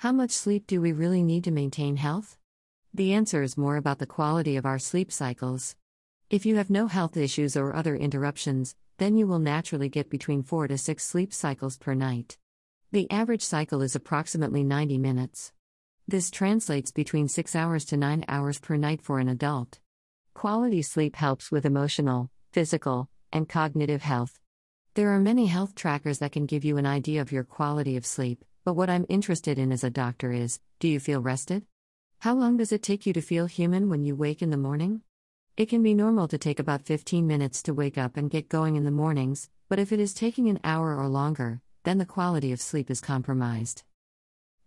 How much sleep do we really need to maintain health? The answer is more about the quality of our sleep cycles. If you have no health issues or other interruptions, then you will naturally get between 4 to 6 sleep cycles per night. The average cycle is approximately 90 minutes. This translates between 6 hours to 9 hours per night for an adult. Quality sleep helps with emotional, physical, and cognitive health. There are many health trackers that can give you an idea of your quality of sleep, but what I'm interested in as a doctor is do you feel rested? How long does it take you to feel human when you wake in the morning? It can be normal to take about 15 minutes to wake up and get going in the mornings, but if it is taking an hour or longer, then the quality of sleep is compromised.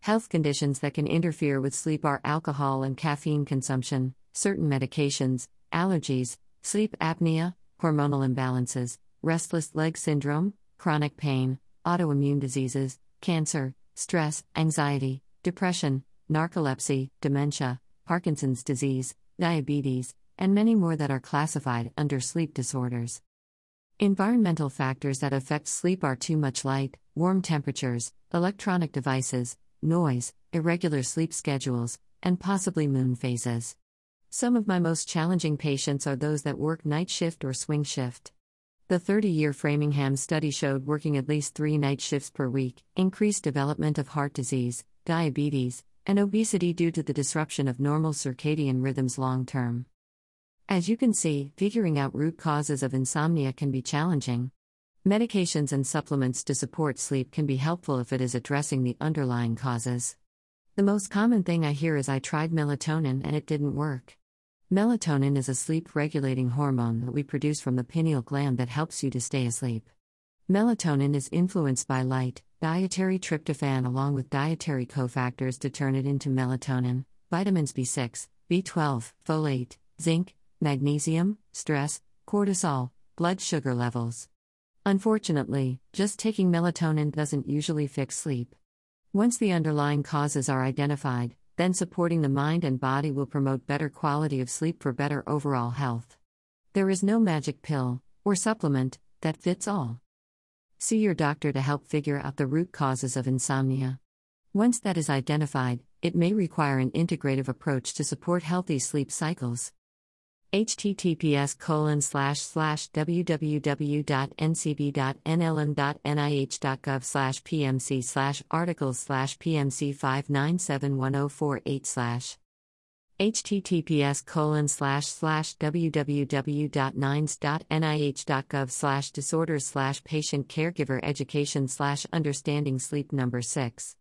Health conditions that can interfere with sleep are alcohol and caffeine consumption, certain medications, allergies, sleep apnea, hormonal imbalances, restless leg syndrome, chronic pain, autoimmune diseases, cancer, stress, anxiety, depression, narcolepsy, dementia, Parkinson's disease, diabetes, and many more that are classified under sleep disorders. Environmental factors that affect sleep are too much light, warm temperatures, electronic devices, noise, irregular sleep schedules, and possibly moon phases. Some of my most challenging patients are those that work night shift or swing shift. The 30 year Framingham study showed working at least three night shifts per week increased development of heart disease, diabetes, and obesity due to the disruption of normal circadian rhythms long term. As you can see, figuring out root causes of insomnia can be challenging. Medications and supplements to support sleep can be helpful if it is addressing the underlying causes. The most common thing I hear is I tried melatonin and it didn't work. Melatonin is a sleep regulating hormone that we produce from the pineal gland that helps you to stay asleep. Melatonin is influenced by light, dietary tryptophan, along with dietary cofactors to turn it into melatonin, vitamins B6, B12, folate, zinc, magnesium, stress, cortisol, blood sugar levels. Unfortunately, just taking melatonin doesn't usually fix sleep. Once the underlying causes are identified, then supporting the mind and body will promote better quality of sleep for better overall health. There is no magic pill, or supplement, that fits all. See your doctor to help figure out the root causes of insomnia. Once that is identified, it may require an integrative approach to support healthy sleep cycles https colon slash slash www.ncb.nlm.nih.gov slash pmc oh slash articles slash pmc 5971048 slash https colon slash slash www.ninds.nih.gov slash disorders slash patient caregiver education slash understanding sleep number 6